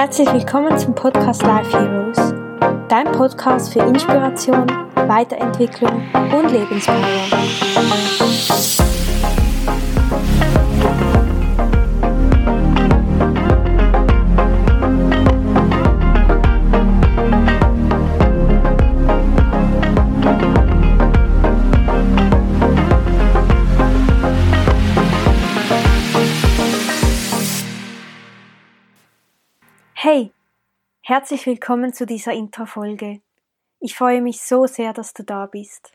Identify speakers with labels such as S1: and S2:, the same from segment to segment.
S1: Herzlich willkommen zum Podcast Life Heroes, dein Podcast für Inspiration, Weiterentwicklung und Lebenspower. Herzlich willkommen zu dieser Intro-Folge. Ich freue mich so sehr, dass du da bist.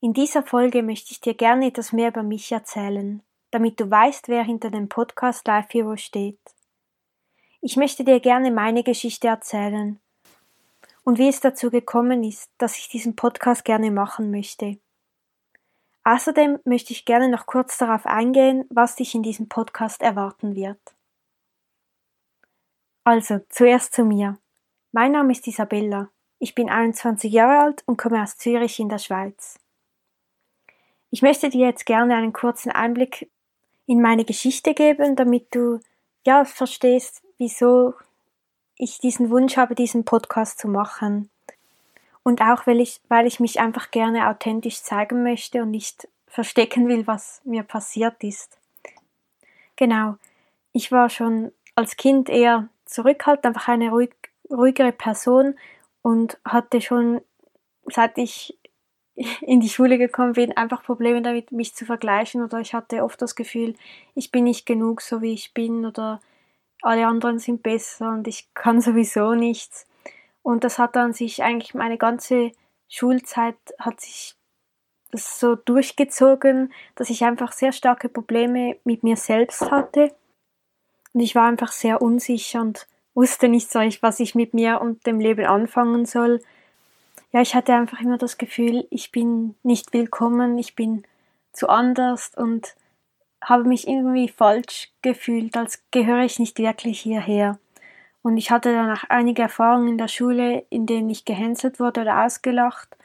S1: In dieser Folge möchte ich dir gerne etwas mehr über mich erzählen, damit du weißt, wer hinter dem Podcast Life Hero steht. Ich möchte dir gerne meine Geschichte erzählen und wie es dazu gekommen ist, dass ich diesen Podcast gerne machen möchte. Außerdem möchte ich gerne noch kurz darauf eingehen, was dich in diesem Podcast erwarten wird. Also, zuerst zu mir. Mein Name ist Isabella. Ich bin 21 Jahre alt und komme aus Zürich in der Schweiz. Ich möchte dir jetzt gerne einen kurzen Einblick in meine Geschichte geben, damit du ja verstehst, wieso ich diesen Wunsch habe, diesen Podcast zu machen. Und auch weil ich, weil ich mich einfach gerne authentisch zeigen möchte und nicht verstecken will, was mir passiert ist. Genau. Ich war schon als Kind eher zurückhaltend, einfach eine ruhig, ruhigere Person und hatte schon, seit ich in die Schule gekommen bin, einfach Probleme damit, mich zu vergleichen oder ich hatte oft das Gefühl, ich bin nicht genug, so wie ich bin oder alle anderen sind besser und ich kann sowieso nichts. Und das hat dann sich eigentlich meine ganze Schulzeit hat sich das so durchgezogen, dass ich einfach sehr starke Probleme mit mir selbst hatte und ich war einfach sehr unsicher und wusste nicht so recht, was ich mit mir und dem Leben anfangen soll. Ja, ich hatte einfach immer das Gefühl, ich bin nicht willkommen, ich bin zu anders und habe mich irgendwie falsch gefühlt, als gehöre ich nicht wirklich hierher. Und ich hatte dann auch einige Erfahrungen in der Schule, in denen ich gehänselt wurde oder ausgelacht.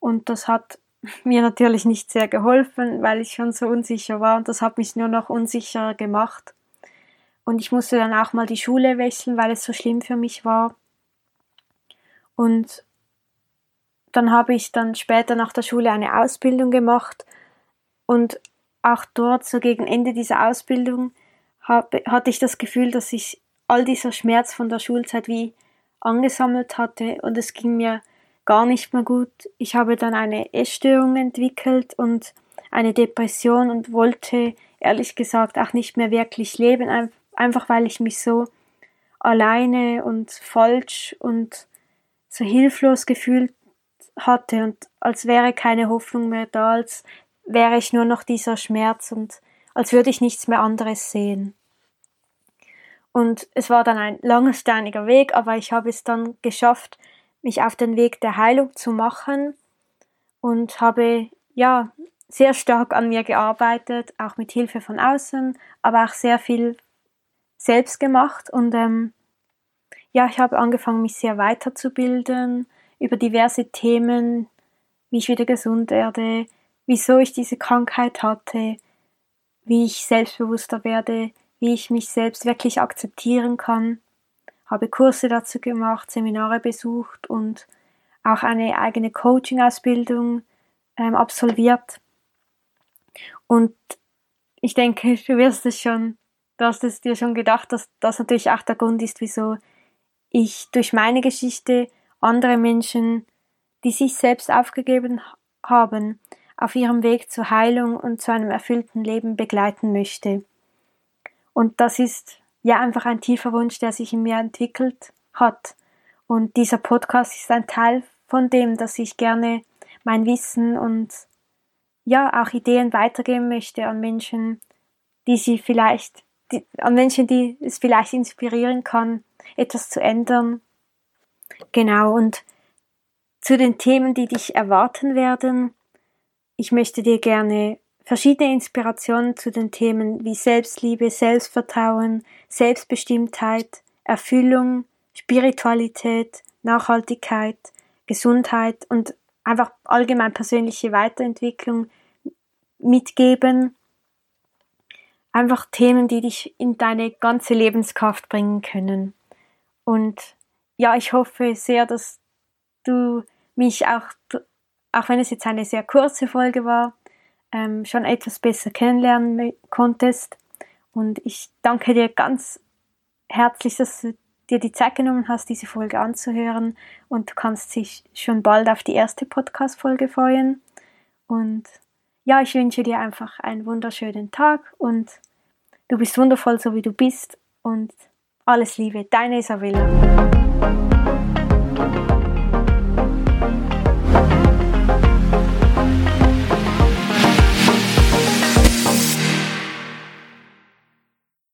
S1: Und das hat mir natürlich nicht sehr geholfen, weil ich schon so unsicher war und das hat mich nur noch unsicherer gemacht. Und ich musste dann auch mal die Schule wechseln, weil es so schlimm für mich war. Und dann habe ich dann später nach der Schule eine Ausbildung gemacht und auch dort, so gegen Ende dieser Ausbildung, habe, hatte ich das Gefühl, dass sich all dieser Schmerz von der Schulzeit wie angesammelt hatte und es ging mir gar nicht mehr gut. Ich habe dann eine Essstörung entwickelt und eine Depression und wollte ehrlich gesagt auch nicht mehr wirklich leben, einfach weil ich mich so alleine und falsch und so hilflos gefühlt hatte und als wäre keine Hoffnung mehr da, als wäre ich nur noch dieser Schmerz und als würde ich nichts mehr anderes sehen. Und es war dann ein langer, steiniger Weg, aber ich habe es dann geschafft, mich auf den Weg der Heilung zu machen und habe ja sehr stark an mir gearbeitet, auch mit Hilfe von außen, aber auch sehr viel selbst gemacht und ähm, ja, ich habe angefangen, mich sehr weiterzubilden über diverse Themen, wie ich wieder gesund werde, wieso ich diese Krankheit hatte, wie ich selbstbewusster werde, wie ich mich selbst wirklich akzeptieren kann. Habe Kurse dazu gemacht, Seminare besucht und auch eine eigene Coaching-Ausbildung ähm, absolviert. Und ich denke, du wirst es schon du hast es dir schon gedacht, dass das natürlich auch der Grund ist, wieso ich durch meine Geschichte andere Menschen, die sich selbst aufgegeben haben, auf ihrem Weg zur Heilung und zu einem erfüllten Leben begleiten möchte. Und das ist ja einfach ein tiefer Wunsch, der sich in mir entwickelt hat. Und dieser Podcast ist ein Teil von dem, dass ich gerne mein Wissen und ja auch Ideen weitergeben möchte an Menschen, die sie vielleicht die, an Menschen, die es vielleicht inspirieren kann, etwas zu ändern. Genau, und zu den Themen, die dich erwarten werden. Ich möchte dir gerne verschiedene Inspirationen zu den Themen wie Selbstliebe, Selbstvertrauen, Selbstbestimmtheit, Erfüllung, Spiritualität, Nachhaltigkeit, Gesundheit und einfach allgemein persönliche Weiterentwicklung mitgeben einfach Themen, die dich in deine ganze Lebenskraft bringen können. Und ja, ich hoffe sehr, dass du mich auch, auch wenn es jetzt eine sehr kurze Folge war, ähm, schon etwas besser kennenlernen konntest. Und ich danke dir ganz herzlich, dass du dir die Zeit genommen hast, diese Folge anzuhören. Und du kannst dich schon bald auf die erste Podcast-Folge freuen. Und ja, ich wünsche dir einfach einen wunderschönen Tag und du bist wundervoll, so wie du bist. Und alles Liebe, deine Isabella.